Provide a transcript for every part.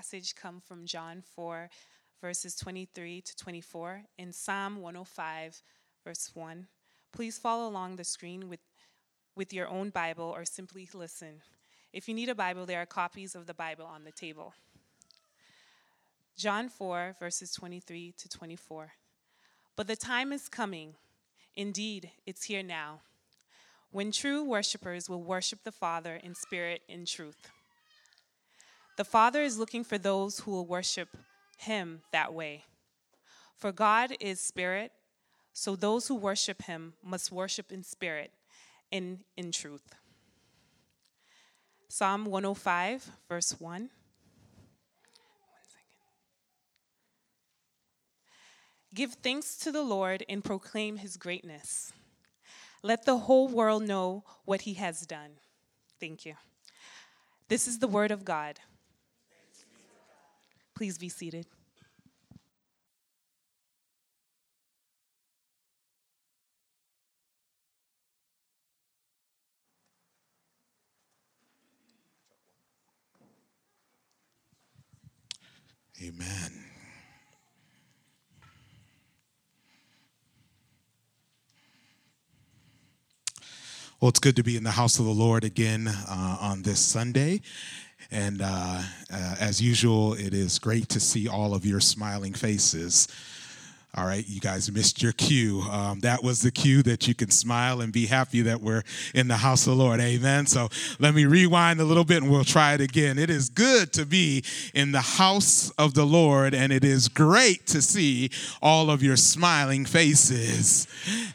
passage come from John 4, verses 23 to 24, and Psalm 105, verse 1. Please follow along the screen with, with your own Bible or simply listen. If you need a Bible, there are copies of the Bible on the table. John 4, verses 23 to 24. But the time is coming, indeed, it's here now, when true worshipers will worship the Father in spirit and truth. The Father is looking for those who will worship him that way. For God is spirit, so those who worship him must worship in spirit and in truth. Psalm 105, verse 1. Give thanks to the Lord and proclaim his greatness. Let the whole world know what he has done. Thank you. This is the word of God. Please be seated. Amen. Well, it's good to be in the house of the Lord again uh, on this Sunday. And uh, uh, as usual, it is great to see all of your smiling faces. All right, you guys missed your cue. Um, that was the cue that you can smile and be happy that we're in the house of the Lord. Amen. So let me rewind a little bit and we'll try it again. It is good to be in the house of the Lord, and it is great to see all of your smiling faces.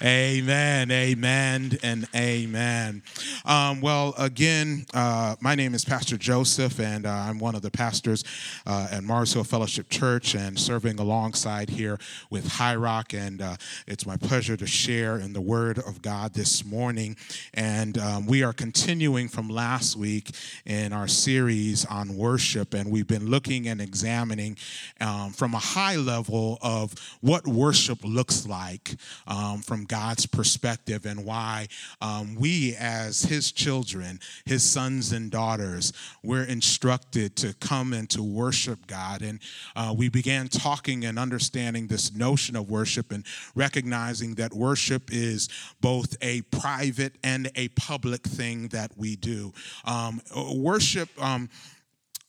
Amen, amen, and amen. Um, well, again, uh, my name is Pastor Joseph, and uh, I'm one of the pastors uh, at Mars Hill Fellowship Church and serving alongside here with with High Rock, and uh, it's my pleasure to share in the Word of God this morning. And um, we are continuing from last week in our series on worship, and we've been looking and examining um, from a high level of what worship looks like um, from God's perspective and why um, we, as His children, His sons and daughters, we're instructed to come and to worship God. And uh, we began talking and understanding this notion notion of worship and recognizing that worship is both a private and a public thing that we do. Um, worship. Um,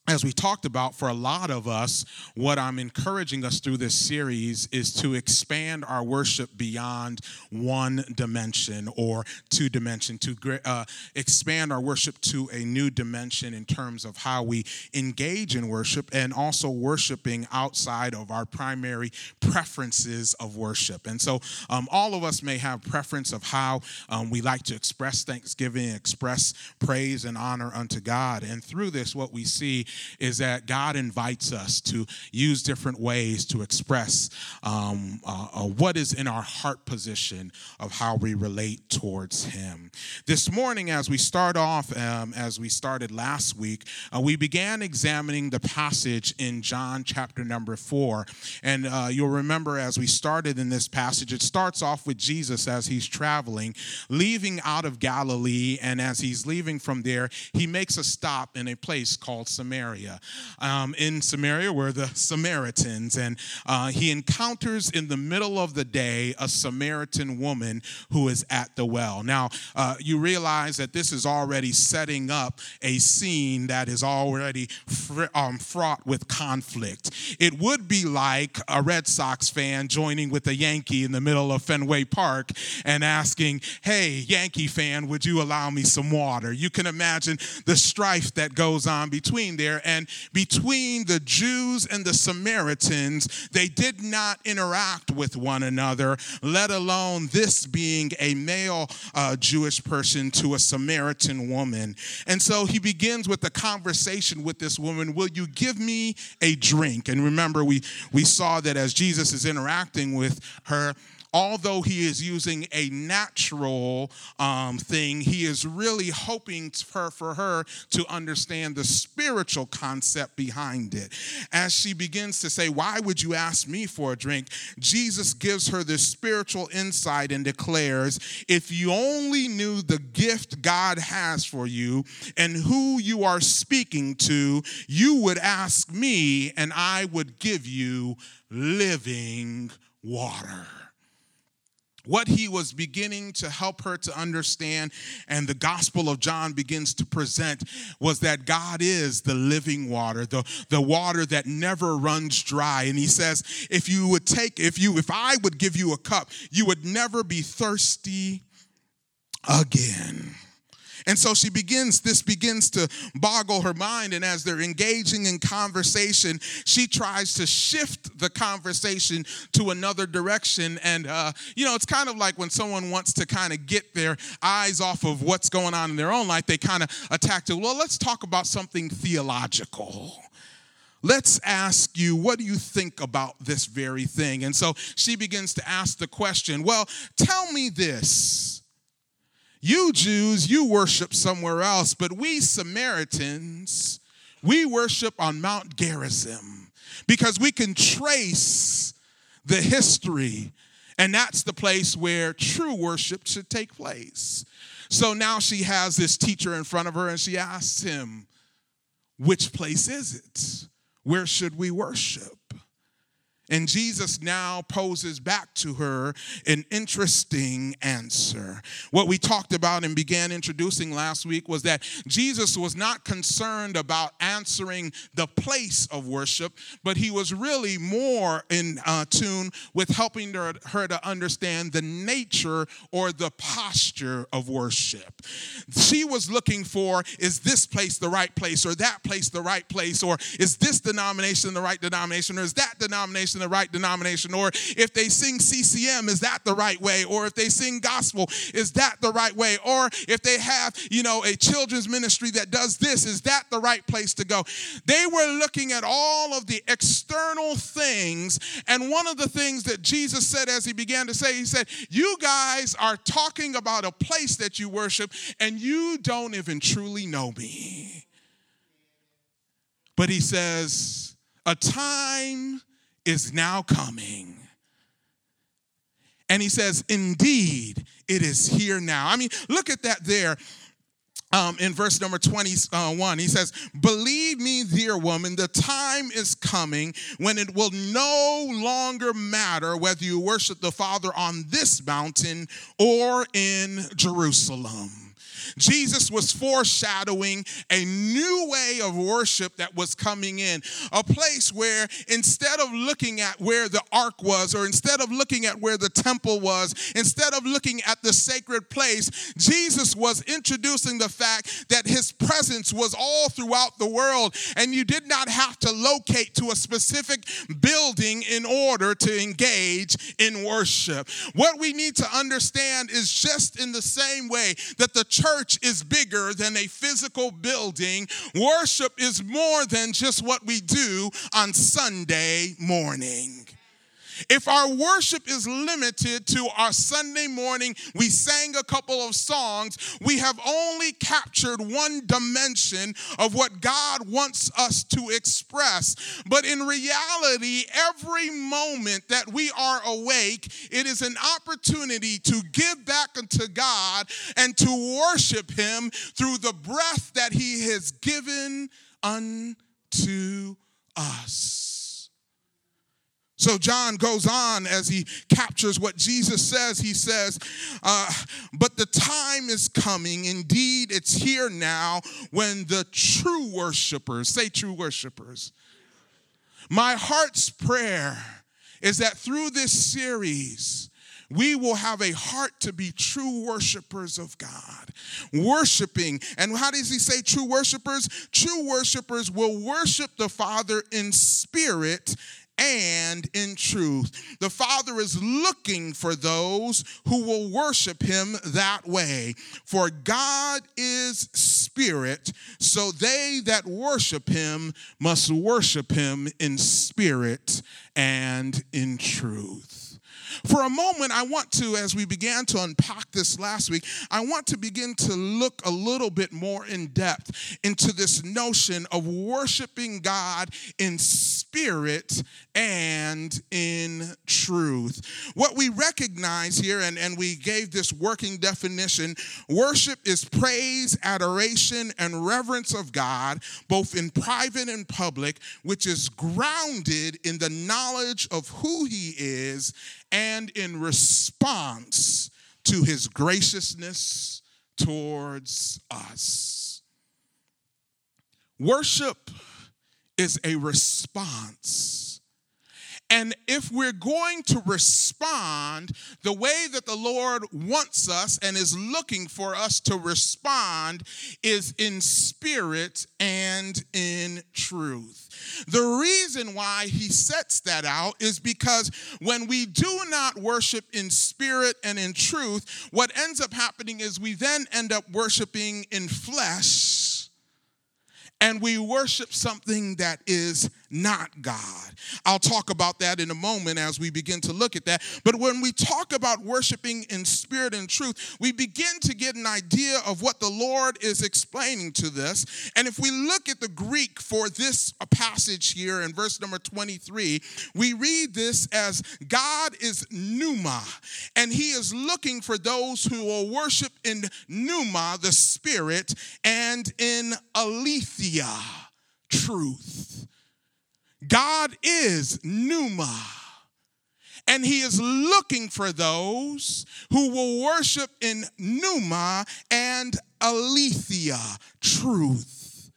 as we talked about, for a lot of us, what I'm encouraging us through this series is to expand our worship beyond one dimension or two dimension, to uh, expand our worship to a new dimension in terms of how we engage in worship and also worshiping outside of our primary preferences of worship. And so, um, all of us may have preference of how um, we like to express thanksgiving, express praise and honor unto God. And through this, what we see is that God invites us to use different ways to express um, uh, uh, what is in our heart position of how we relate towards Him. This morning, as we start off, um, as we started last week, uh, we began examining the passage in John chapter number four. And uh, you'll remember as we started in this passage, it starts off with Jesus as he's traveling, leaving out of Galilee. And as he's leaving from there, he makes a stop in a place called Samaria. Samaria. Um, in Samaria were the Samaritans, and uh, he encounters in the middle of the day a Samaritan woman who is at the well. Now, uh, you realize that this is already setting up a scene that is already fr- um, fraught with conflict. It would be like a Red Sox fan joining with a Yankee in the middle of Fenway Park and asking, Hey, Yankee fan, would you allow me some water? You can imagine the strife that goes on between there and between the Jews and the Samaritans, they did not interact with one another, let alone this being a male uh, Jewish person to a Samaritan woman. And so he begins with a conversation with this woman Will you give me a drink? And remember, we, we saw that as Jesus is interacting with her, although he is using a natural um, thing, he is really hoping for, for her to understand the spiritual concept behind it. As she begins to say, Why would you ask me for a drink? Jesus gives her this spiritual insight and declares, If you only knew the gift God has for you and who you are speaking to, you would ask me, and I would give you living water what he was beginning to help her to understand and the gospel of john begins to present was that god is the living water the, the water that never runs dry. And he says if you would take if you if i would give you a cup you would never be thirsty again and so she begins, this begins to boggle her mind. And as they're engaging in conversation, she tries to shift the conversation to another direction. And, uh, you know, it's kind of like when someone wants to kind of get their eyes off of what's going on in their own life, they kind of attack to, well, let's talk about something theological. Let's ask you, what do you think about this very thing? And so she begins to ask the question, well, tell me this. You Jews, you worship somewhere else, but we Samaritans, we worship on Mount Gerizim because we can trace the history, and that's the place where true worship should take place. So now she has this teacher in front of her, and she asks him, Which place is it? Where should we worship? And Jesus now poses back to her an interesting answer. What we talked about and began introducing last week was that Jesus was not concerned about answering the place of worship, but he was really more in uh, tune with helping her, her to understand the nature or the posture of worship. She was looking for is this place the right place, or that place the right place, or is this denomination the right denomination, or is that denomination? In the right denomination, or if they sing CCM, is that the right way? Or if they sing gospel, is that the right way? Or if they have, you know, a children's ministry that does this, is that the right place to go? They were looking at all of the external things, and one of the things that Jesus said as he began to say, he said, You guys are talking about a place that you worship, and you don't even truly know me. But he says, a time is now coming. And he says, Indeed, it is here now. I mean, look at that there. Um, in verse number 21, he says, Believe me, dear woman, the time is coming when it will no longer matter whether you worship the Father on this mountain or in Jerusalem. Jesus was foreshadowing a new way of worship that was coming in, a place where instead of looking at where the ark was, or instead of looking at where the temple was, instead of looking at the sacred place, Jesus was introducing the fact that his presence was all throughout the world, and you did not have to locate to a specific building in order to engage in worship. What we need to understand is just in the same way that the church church is bigger than a physical building. Worship is more than just what we do on Sunday morning. If our worship is limited to our Sunday morning, we sang a couple of songs, we have only captured one dimension of what God wants us to express. But in reality, every moment that we are awake, it is an opportunity to give back unto God and to worship Him through the breath that He has given unto us. So John goes on as he captures what Jesus says. He says, uh, But the time is coming, indeed, it's here now, when the true worshipers, say true worshipers, my heart's prayer is that through this series, we will have a heart to be true worshipers of God. Worshiping. And how does he say true worshipers? True worshipers will worship the Father in spirit and in truth. The Father is looking for those who will worship him that way. For God is spirit, so they that worship him must worship him in spirit and in truth. For a moment, I want to, as we began to unpack this last week, I want to begin to look a little bit more in depth into this notion of worshiping God in spirit and in truth. What we recognize here, and, and we gave this working definition worship is praise, adoration, and reverence of God, both in private and public, which is grounded in the knowledge of who He is and in response to his graciousness towards us. Worship is a response and if we're going to respond the way that the Lord wants us and is looking for us to respond, is in spirit and in truth. The reason why he sets that out is because when we do not worship in spirit and in truth, what ends up happening is we then end up worshiping in flesh and we worship something that is not God. I'll talk about that in a moment as we begin to look at that. But when we talk about worshiping in spirit and truth, we begin to get an idea of what the Lord is explaining to this. And if we look at the Greek for this passage here in verse number 23, we read this as God is pneuma, and he is looking for those who will worship in pneuma, the spirit, and in aletheia, truth. God is pneuma, And he is looking for those who will worship in pneuma and Aletheia, truth.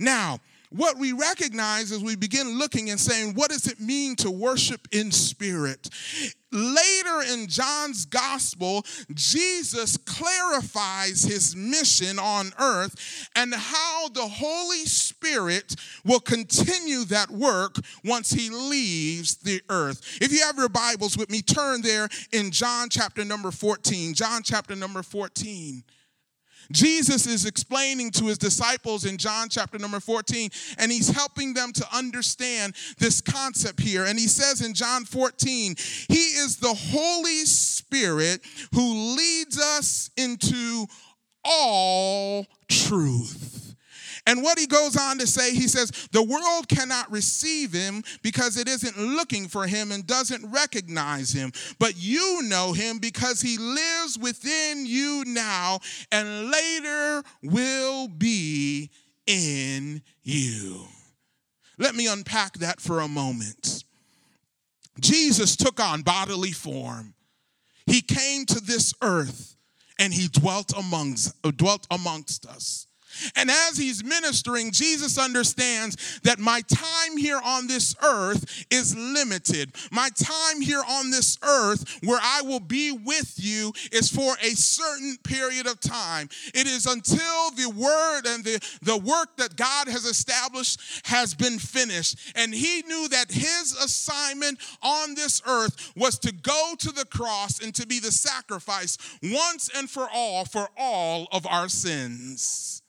Now, what we recognize as we begin looking and saying, what does it mean to worship in spirit? Later in John's gospel, Jesus clarifies his mission on earth and how the Holy Spirit will continue that work once he leaves the earth. If you have your Bibles with me, turn there in John chapter number 14. John chapter number 14. Jesus is explaining to his disciples in John chapter number 14, and he's helping them to understand this concept here. And he says in John 14, He is the Holy Spirit who leads us into all truth. And what he goes on to say, he says, the world cannot receive him because it isn't looking for him and doesn't recognize him. But you know him because he lives within you now and later will be in you. Let me unpack that for a moment. Jesus took on bodily form. He came to this earth and he dwelt amongst, dwelt amongst us. And as he's ministering, Jesus understands that my time here on this earth is limited. My time here on this earth, where I will be with you, is for a certain period of time. It is until the word and the, the work that God has established has been finished. And he knew that his assignment on this earth was to go to the cross and to be the sacrifice once and for all for all of our sins.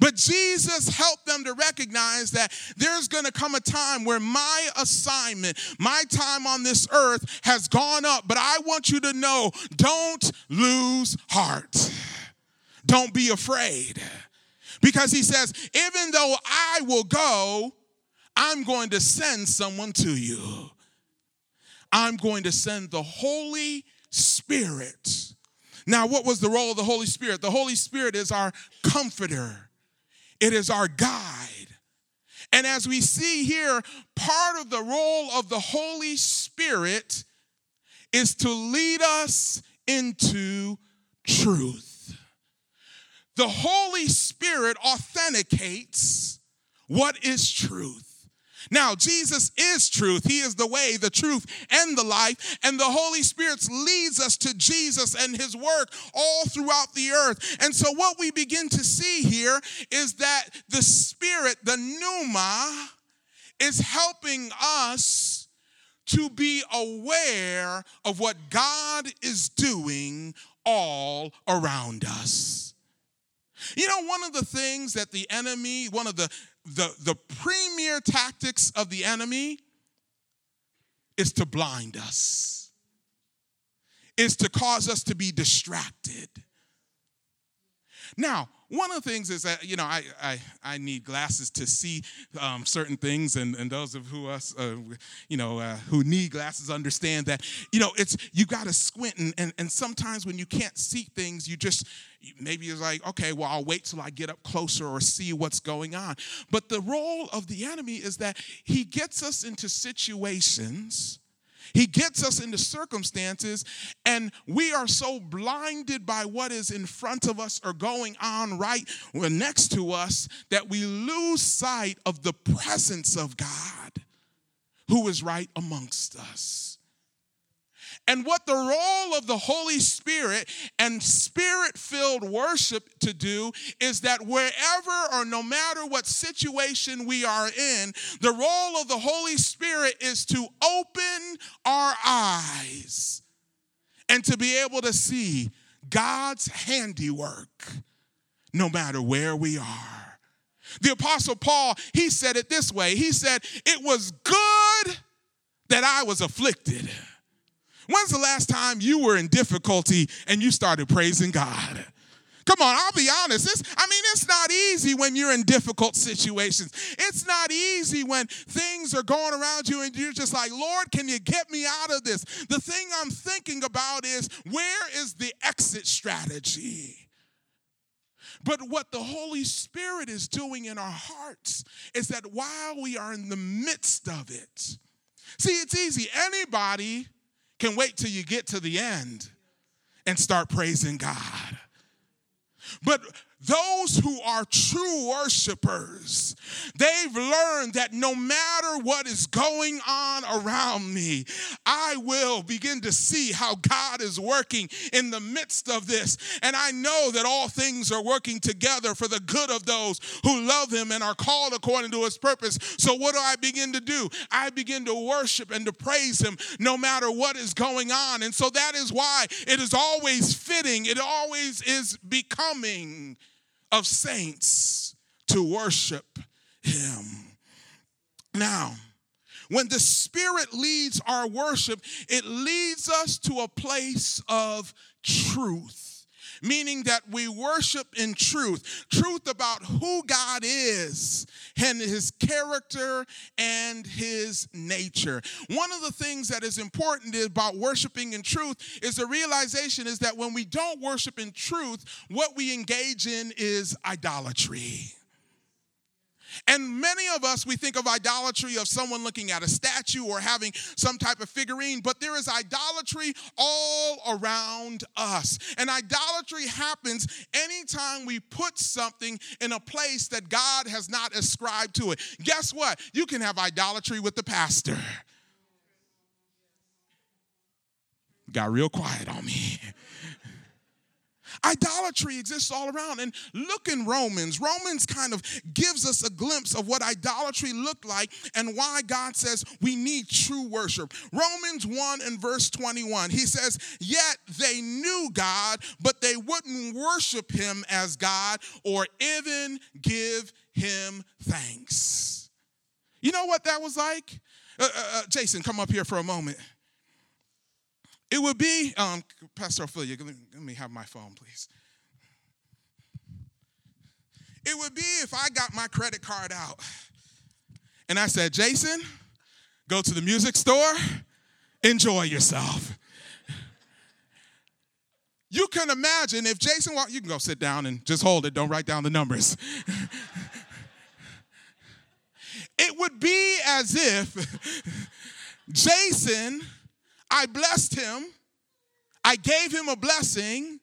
But Jesus helped them to recognize that there's going to come a time where my assignment, my time on this earth has gone up. But I want you to know don't lose heart, don't be afraid. Because he says, even though I will go, I'm going to send someone to you. I'm going to send the Holy Spirit. Now, what was the role of the Holy Spirit? The Holy Spirit is our comforter it is our guide. And as we see here, part of the role of the Holy Spirit is to lead us into truth. The Holy Spirit authenticates what is truth. Now, Jesus is truth. He is the way, the truth, and the life. And the Holy Spirit leads us to Jesus and his work all throughout the earth. And so, what we begin to see here is that the Spirit, the pneuma, is helping us to be aware of what God is doing all around us. You know, one of the things that the enemy, one of the the, the premier tactics of the enemy is to blind us, is to cause us to be distracted. Now, one of the things is that you know I I, I need glasses to see um, certain things, and, and those of who us uh, you know uh, who need glasses understand that you know it's you got to squint, and, and and sometimes when you can't see things, you just maybe it's like okay, well I'll wait till I get up closer or see what's going on. But the role of the enemy is that he gets us into situations he gets us into circumstances, and we are so blinded by what is in front of us or going on right next to us that we lose sight of the presence of God who is right amongst us. And what the role of the Holy Spirit and spirit filled worship to do is that wherever or no matter what situation we are in, the role of the Holy Spirit is to open our eyes and to be able to see God's handiwork no matter where we are. The Apostle Paul, he said it this way He said, It was good that I was afflicted When's the last time you were in difficulty and you started praising God? Come on, I'll be honest. It's, I mean, it's not easy when you're in difficult situations. It's not easy when things are going around you and you're just like, Lord, can you get me out of this? The thing I'm thinking about is where is the exit strategy? But what the Holy Spirit is doing in our hearts is that while we are in the midst of it, see, it's easy. Anybody can wait till you get to the end and start praising God. But those who are true worshipers, they've learned that no matter what is going on around me, I will begin to see how God is working in the midst of this. And I know that all things are working together for the good of those who love Him and are called according to His purpose. So, what do I begin to do? I begin to worship and to praise Him no matter what is going on. And so, that is why it is always fitting, it always is becoming of saints to worship him. Now, when the Spirit leads our worship, it leads us to a place of truth meaning that we worship in truth truth about who God is and his character and his nature. One of the things that is important about worshiping in truth is the realization is that when we don't worship in truth, what we engage in is idolatry. And many of us, we think of idolatry of someone looking at a statue or having some type of figurine, but there is idolatry all around us. And idolatry happens anytime we put something in a place that God has not ascribed to it. Guess what? You can have idolatry with the pastor. Got real quiet on me. Idolatry exists all around. And look in Romans. Romans kind of gives us a glimpse of what idolatry looked like and why God says we need true worship. Romans 1 and verse 21, he says, Yet they knew God, but they wouldn't worship him as God or even give him thanks. You know what that was like? Uh, uh, uh Jason, come up here for a moment. It would be, um, Pastor Ophelia, let me have my phone, please. It would be if I got my credit card out and I said, Jason, go to the music store, enjoy yourself. You can imagine if Jason walked, you can go sit down and just hold it, don't write down the numbers. it would be as if Jason I blessed him, I gave him a blessing,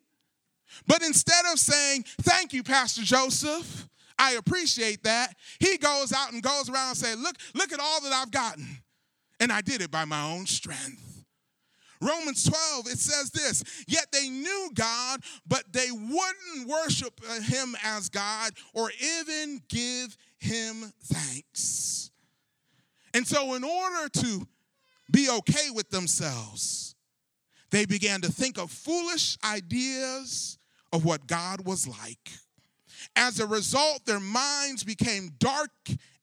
but instead of saying, Thank you, Pastor Joseph, I appreciate that, he goes out and goes around and says, Look, look at all that I've gotten. And I did it by my own strength. Romans 12, it says this Yet they knew God, but they wouldn't worship him as God or even give him thanks. And so, in order to be okay with themselves, they began to think of foolish ideas of what God was like. As a result, their minds became dark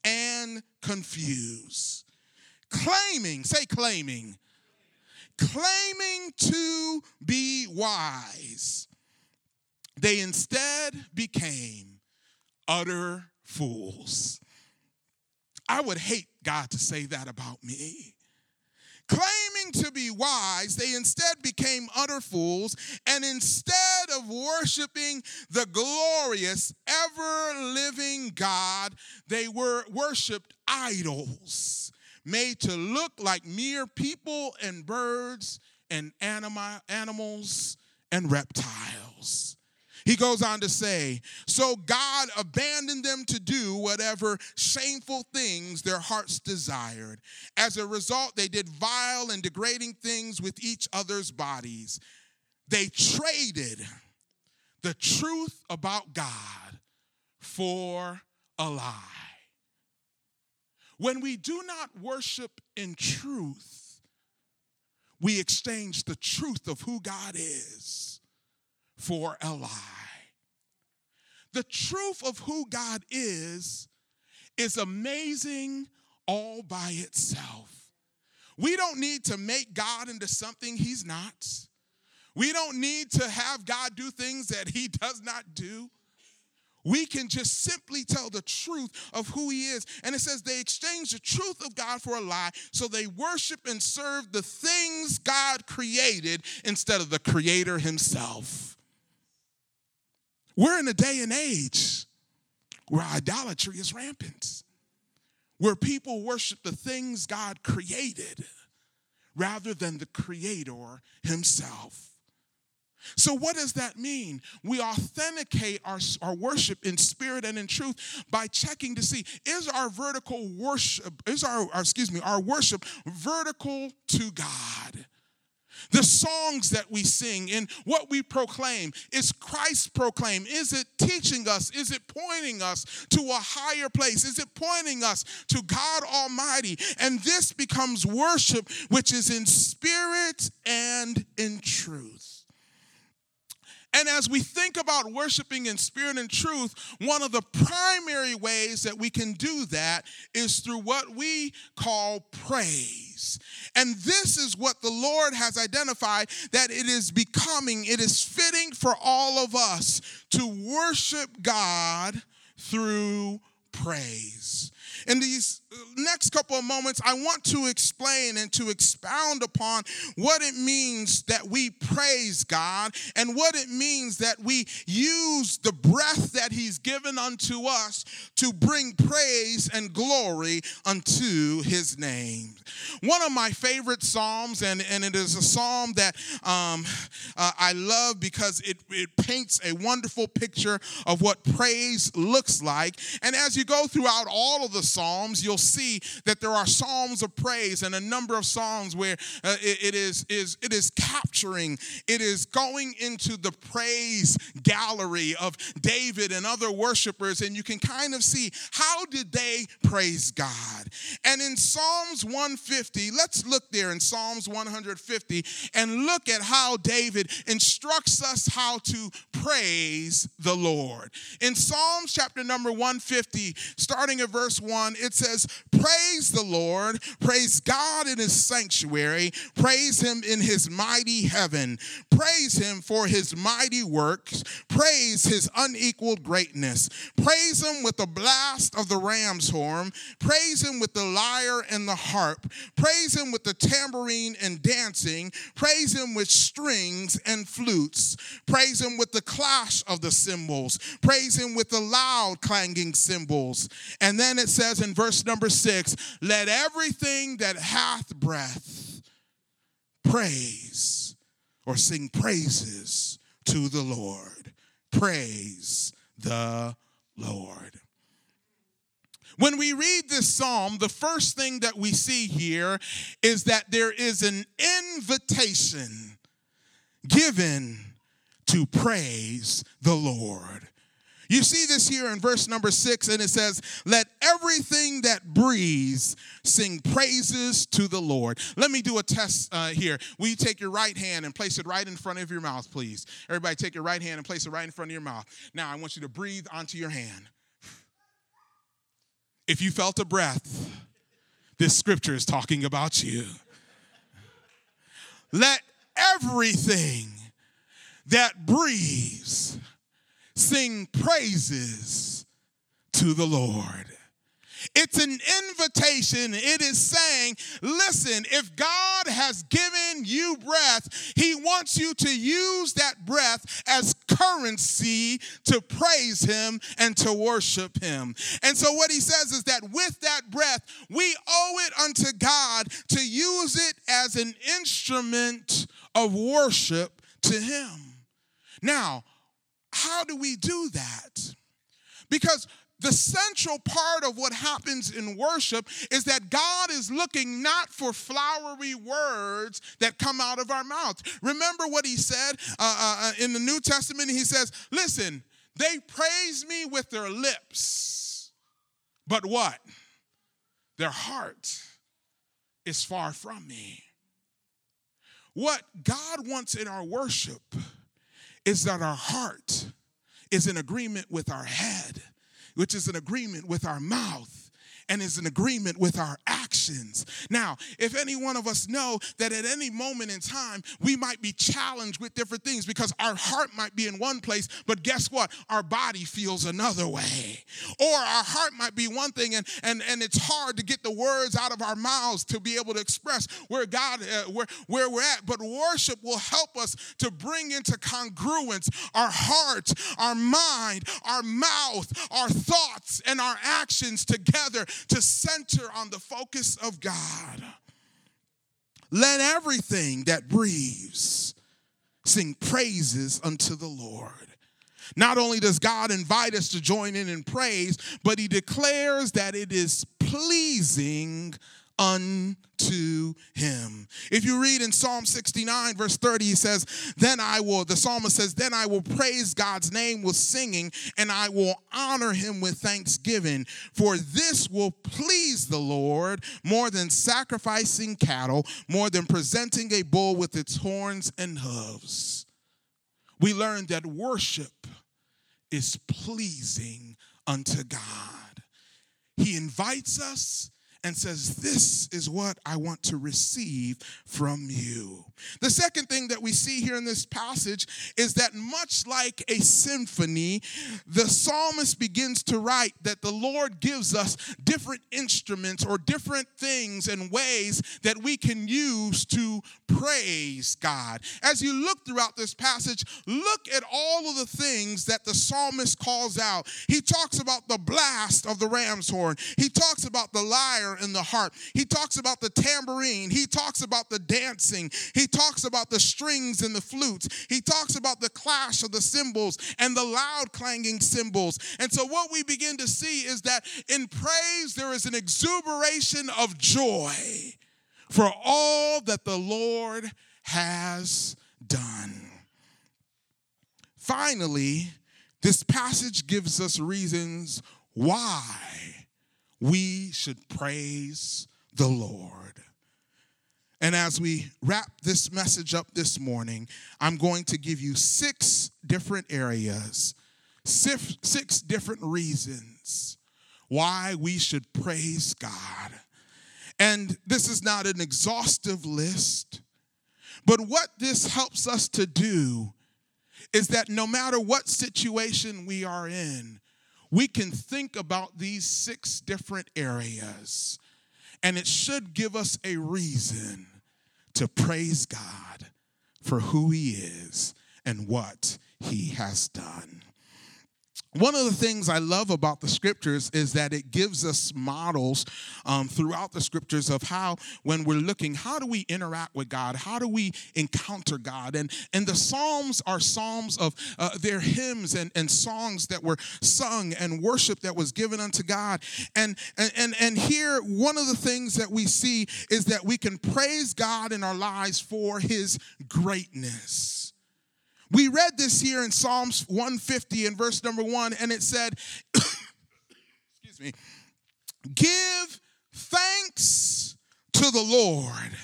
and confused. Claiming, say claiming, claiming to be wise, they instead became utter fools. I would hate God to say that about me. Claiming to be wise, they instead became utter fools, and instead of worshiping the glorious, ever living God, they were worshiped idols made to look like mere people and birds and anima, animals and reptiles. He goes on to say, So God abandoned them to do whatever shameful things their hearts desired. As a result, they did vile and degrading things with each other's bodies. They traded the truth about God for a lie. When we do not worship in truth, we exchange the truth of who God is for a lie. The truth of who God is is amazing all by itself. We don't need to make God into something he's not. We don't need to have God do things that he does not do. We can just simply tell the truth of who he is. And it says they exchanged the truth of God for a lie, so they worship and serve the things God created instead of the creator himself. We're in a day and age where idolatry is rampant, where people worship the things God created rather than the Creator Himself. So, what does that mean? We authenticate our, our worship in spirit and in truth by checking to see is our vertical worship, is our, our excuse me, our worship vertical to God? The songs that we sing and what we proclaim, is Christ proclaim? Is it teaching us? Is it pointing us to a higher place? Is it pointing us to God Almighty? And this becomes worship, which is in spirit and in truth. And as we think about worshiping in spirit and truth, one of the primary ways that we can do that is through what we call praise. And this is what the Lord has identified that it is becoming, it is fitting for all of us to worship God through praise. In these next couple of moments, I want to explain and to expound upon what it means that we praise God and what it means that we use the breath that He's given unto us to bring praise and glory unto His name. One of my favorite Psalms, and, and it is a psalm that um, uh, I love because it, it paints a wonderful picture of what praise looks like. And as you go throughout all of the Psalms, you'll see that there are psalms of praise and a number of psalms where uh, it, it is, is it is capturing, it is going into the praise gallery of David and other worshipers, and you can kind of see how did they praise God. And in Psalms 150, let's look there in Psalms 150 and look at how David instructs us how to praise the Lord. In Psalms chapter number 150, starting at verse 1, it says, Praise the Lord, praise God in his sanctuary, praise him in his mighty heaven, praise him for his mighty works, praise his unequaled greatness, praise him with the blast of the ram's horn, praise him with the lyre and the harp, praise him with the tambourine and dancing, praise him with strings and flutes, praise him with the clash of the cymbals, praise him with the loud clanging cymbals. And then it says in verse number six, let everything that hath breath praise or sing praises to the Lord. Praise the Lord. When we read this psalm, the first thing that we see here is that there is an invitation given to praise the Lord. You see this here in verse number six, and it says, Let everything that breathes sing praises to the Lord. Let me do a test uh, here. Will you take your right hand and place it right in front of your mouth, please? Everybody, take your right hand and place it right in front of your mouth. Now, I want you to breathe onto your hand. If you felt a breath, this scripture is talking about you. Let everything that breathes sing praises to the Lord. It's an invitation. It is saying, listen, if God has given you breath, He wants you to use that breath as currency to praise Him and to worship Him. And so, what He says is that with that breath, we owe it unto God to use it as an instrument of worship to Him. Now, how do we do that? Because the central part of what happens in worship is that God is looking not for flowery words that come out of our mouth. Remember what he said uh, uh, uh, in the New Testament? He says, Listen, they praise me with their lips, but what? Their heart is far from me. What God wants in our worship is that our heart is in agreement with our head which is an agreement with our mouth and is in agreement with our Now, if any one of us know that at any moment in time we might be challenged with different things because our heart might be in one place, but guess what? Our body feels another way. Or our heart might be one thing and and and it's hard to get the words out of our mouths to be able to express where God uh, where where we're at, but worship will help us to bring into congruence our heart, our mind, our mouth, our thoughts and our actions together to center on the focus of God. Let everything that breathes sing praises unto the Lord. Not only does God invite us to join in in praise, but he declares that it is pleasing unto him. If you read in Psalm 69, verse 30, he says, Then I will, the psalmist says, Then I will praise God's name with singing, and I will honor him with thanksgiving. For this will please the Lord more than sacrificing cattle, more than presenting a bull with its horns and hooves. We learn that worship is pleasing unto God. He invites us and says, This is what I want to receive from you. The second thing that we see here in this passage is that, much like a symphony, the psalmist begins to write that the Lord gives us different instruments or different things and ways that we can use to praise God. As you look throughout this passage, look at all of the things that the psalmist calls out. He talks about the blast of the ram's horn, he talks about the lyre and the heart. he talks about the tambourine, he talks about the dancing, he talks about the strings and the flutes, he talks about the clash of the cymbals and the loud clanging cymbals. And so, what we begin to see is that in praise, there is an exuberation of joy for all that the Lord has done. Finally, this passage gives us reasons why we should praise the Lord. And as we wrap this message up this morning, I'm going to give you six different areas, six, different reasons why we should praise God. And this is not an exhaustive list, but what this helps us to do is that no matter what situation we are in, we can think about these six different areas, and it should give us a reason to praise God for who He is and what He has done. One of the things I love about the scriptures is that it gives us models um, throughout the scriptures of how, when we're looking, how do we interact with God? How do we encounter God? And, and the Psalms are Psalms of uh, their hymns and, and songs that were sung and worship that was given unto God. And, and, and, and here, one of the things that we see is that we can praise God in our lives for his greatness. We read this here in Psalms 150 in verse number one, and it said, excuse me, give thanks to the Lord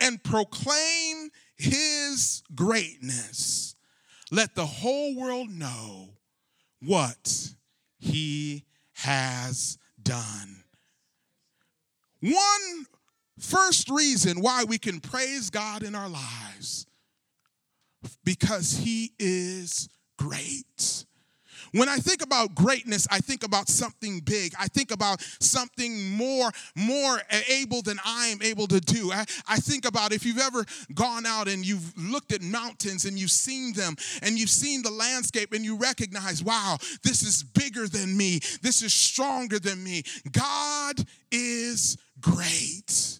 and proclaim his greatness. Let the whole world know what he has done. One First reason why we can praise God in our lives because He is great. When I think about greatness, I think about something big. I think about something more, more able than I am able to do. I, I think about if you've ever gone out and you've looked at mountains and you've seen them and you've seen the landscape and you recognize, wow, this is bigger than me. This is stronger than me. God is great.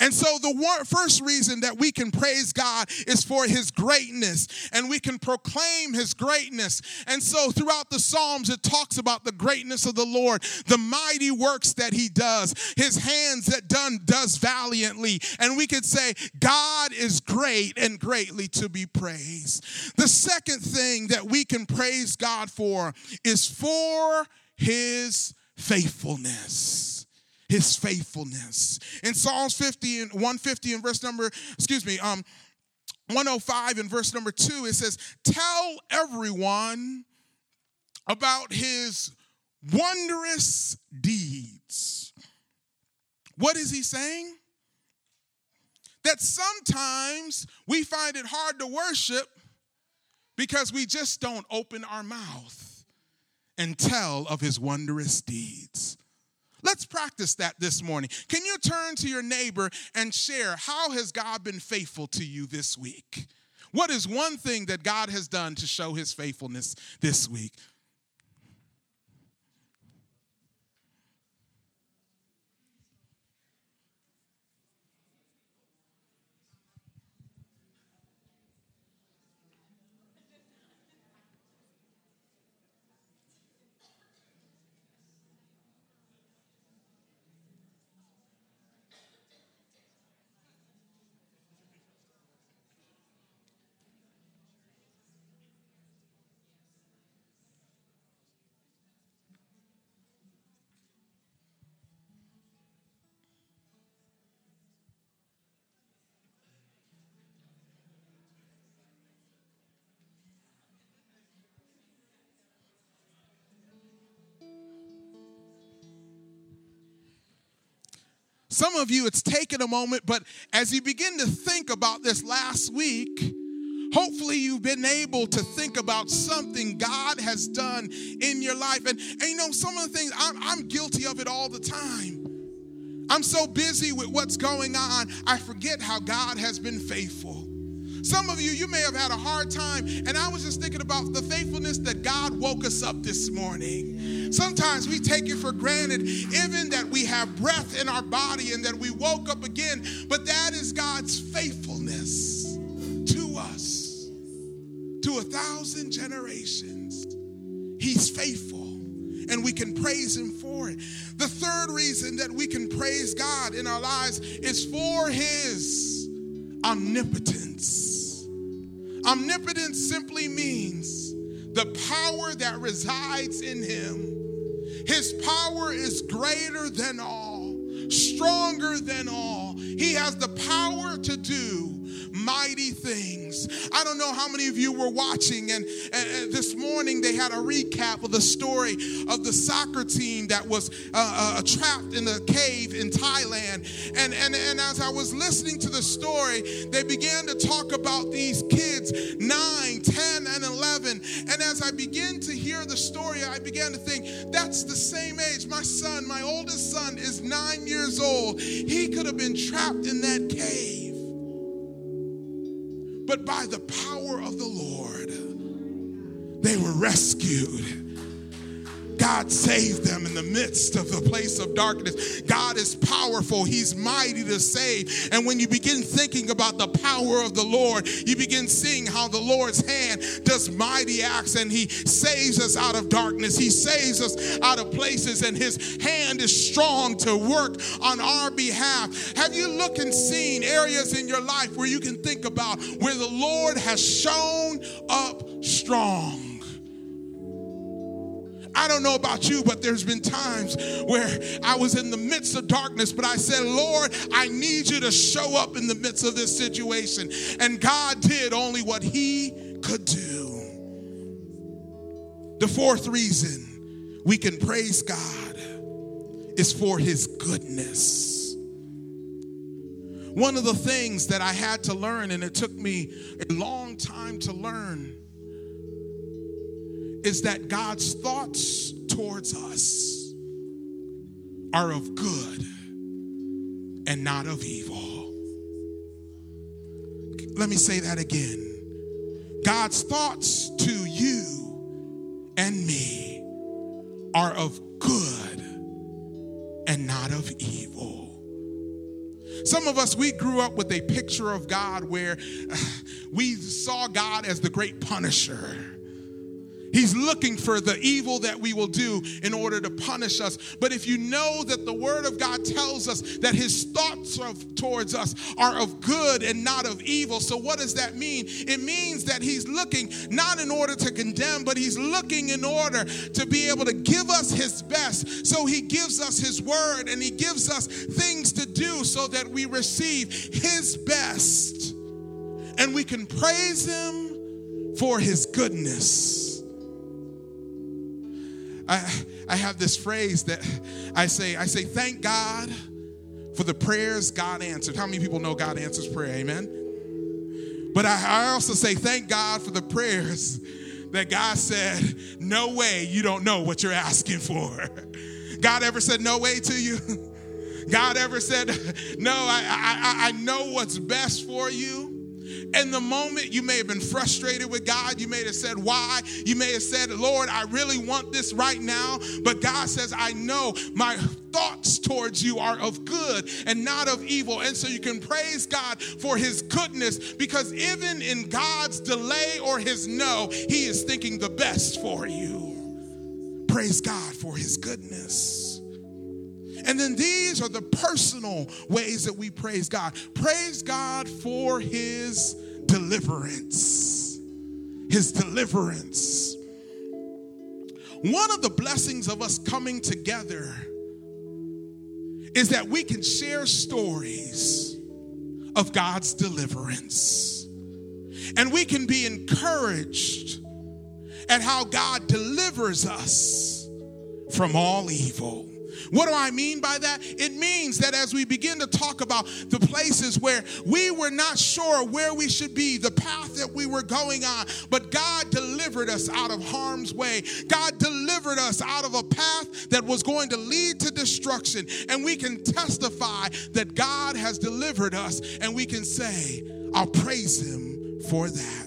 And so, the first reason that we can praise God is for His greatness, and we can proclaim His greatness. And so, throughout the Psalms, it talks about the greatness of the Lord, the mighty works that He does, His hands that done does valiantly. And we could say, God is great and greatly to be praised. The second thing that we can praise God for is for His faithfulness his faithfulness. In Psalms 50 and 150 and verse number, excuse me, um, 105 and verse number 2, it says, Tell everyone about his wondrous deeds. What is he saying? That sometimes we find it hard to worship because we just don't open our mouth and tell of his wondrous deeds. Let's practice that this morning. Can you turn to your neighbor and share how has God been faithful to you this week? What is one thing that God has done to show his faithfulness this week? Some of you, it's taken a moment, but as you begin to think about this last week, hopefully you've been able to think about something God has done in your life. And, and you know, some of the things, I'm, I'm guilty of it all the time. I'm so busy with what's going on, I forget how God has been faithful. Some of you, you may have had a hard time, and I was just thinking about the faithfulness that God woke us up this morning. Sometimes we take it for granted, even that we have breath in our body and that we woke up again, but that is God's faithfulness to us, to a thousand generations. He's faithful and we can praise him for it. The third reason that we can praise God in our lives is for his omnipotence. Omnipotence simply means the power that resides in him. His power is greater than all, stronger than all. He has the power to do mighty things. I don't know how many of you were watching, and, and, this morning they had a recap of the story of the soccer team that was uh, uh, trapped in a cave in Thailand. And, and, and as I was listening to the story, they began to talk about these kids 9, 10, and 11. And as I began to hear the story, I began to think that's the same age. My son, my oldest son, is nine years old. He could have been trapped in that cave but by the power of the Lord, they were rescued God saved them in the midst of the place of darkness. God is powerful, He's mighty to save. And when you begin thinking about the power of the Lord, you begin seeing how the Lord's hand does mighty acts and He saves us out of darkness. He saves us out of places, and His hand is strong to work on our behalf. Have you looked and seen areas in your life where you can think about where the Lord has shown up strong? I don't know about you, but there's been times where I was in the midst of darkness, but I said, Lord, I need you to show up in the midst of this situation. And God did only what He could do. The fourth reason we can praise God is for His goodness. One of the things that I had to learn, and it took me a long time to learn, is that God's thoughts towards us are of good and not of evil. Let me say that again. God's thoughts to you and me are of good and not of evil. Some of us, we grew up with a picture of God where uh, we saw God as the great punisher He's looking for the evil that we will do in order to punish us. But if you know that the Word of God tells us that His thoughts of, towards us are of good and not of evil, so what does that mean? It means that He's looking not in order to condemn, but He's looking in order to be able to give us His best. So He gives us His Word and He gives us things to do so that we receive His best. And we can praise Him for His goodness. I, I have this phrase that I say, I say, thank God for the prayers God answered. How many people know God answers prayer? Amen. But I, I also say, thank God for the prayers that God said, no way, you don't know what you're asking for. God ever said no way to you? God ever said, no, I, I, I know what's best for you? In the moment, you may have been frustrated with God. You may have said, Why? You may have said, Lord, I really want this right now. But God says, I know my thoughts towards you are of good and not of evil. And so you can praise God for his goodness because even in God's delay or his no, he is thinking the best for you. Praise God for his goodness. And then these are the personal ways that we praise God. Praise God for his deliverance. His deliverance. One of the blessings of us coming together is that we can share stories of God's deliverance. And we can be encouraged at how God delivers us from all evil. What do I mean by that? It means that as we begin to talk about the places where we were not sure where we should be, the path that we were going on, but God delivered us out of harm's way. God delivered us out of a path that was going to lead to destruction. And we can testify that God has delivered us, and we can say, I'll praise Him for that.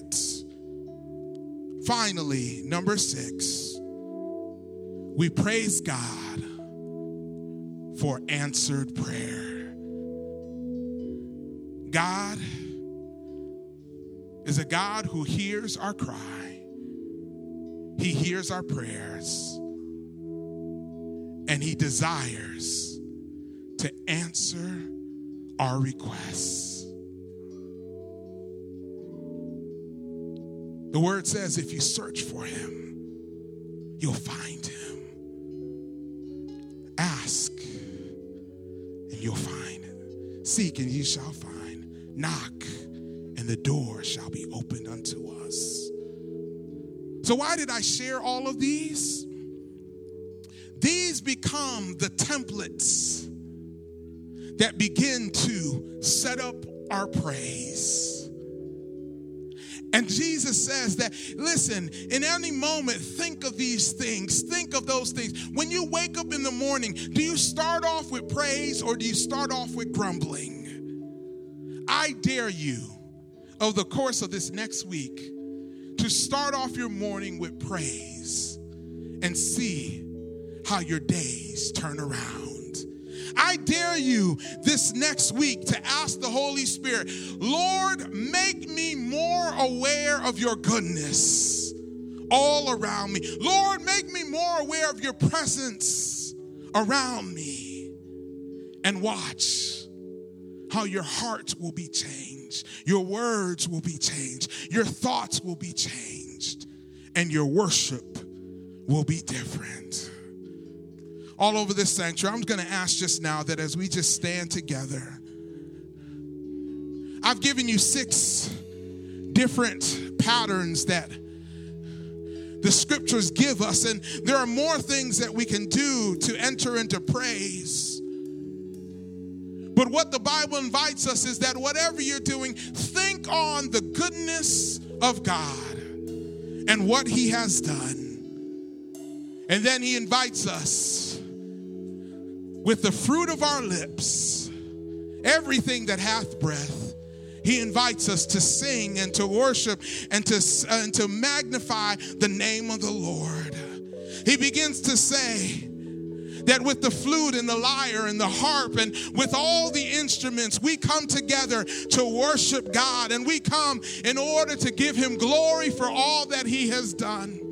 Finally, number six, we praise God for answered prayer. God is a God who hears our cry, He hears our prayers, and He desires to answer our requests. The word says if you search for Him, you'll find Him. Ask you'll find. Seek and ye shall find. Knock and the door shall be opened unto us. So, why did I share all of these? These become the templates that begin to set up our praise. And Jesus says that, listen, in any moment, think of these things. Think of those things. When you wake up in the morning, do you start off with praise or do you start off with grumbling? I dare you, over the course of this next week, to start off your morning with praise and see how your days turn around. I dare you this next week to ask the Holy Spirit, Lord, make me more aware of your goodness all around me. Lord, make me more aware of your presence around me. And watch how your heart will be changed, your words will be changed, your thoughts will be changed, and your worship will be different all over this sanctuary. I'm going to ask just now that as we just stand together, I've given you six different patterns that the scriptures give us, and there are more things that we can do to enter into praise. But what the Bible invites us is that whatever you're doing, think on the goodness of God and what He has done. And then He invites us with the fruit of our lips, everything that hath breath. He invites us to sing and to worship and to, uh, and to magnify the name of the Lord. He begins to say, that with the flute and the lyre and the harp and with all the instruments, we come together to worship God and we come in order to give Him glory for all that He has done.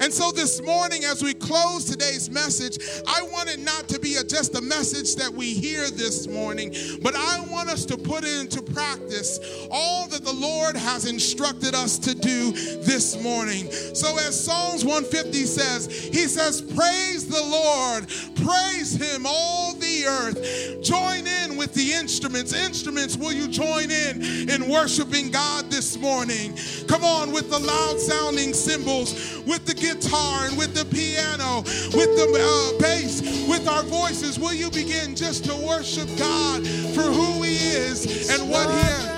And so this morning, as we close today's message, I want it not to be a, just a message that we hear this morning, but I want us to put into practice all that the Lord has instructed us to do this morning. So, as Psalms 150 says, He says, Praise the Lord, praise Him, all the earth. Join in with the instruments. Instruments, will you join in in worshiping God this morning? Come on, with the loud sounding cymbals, with the guitar and with the piano, with the uh, bass, with our voices, will you begin just to worship God for who He is and what He has?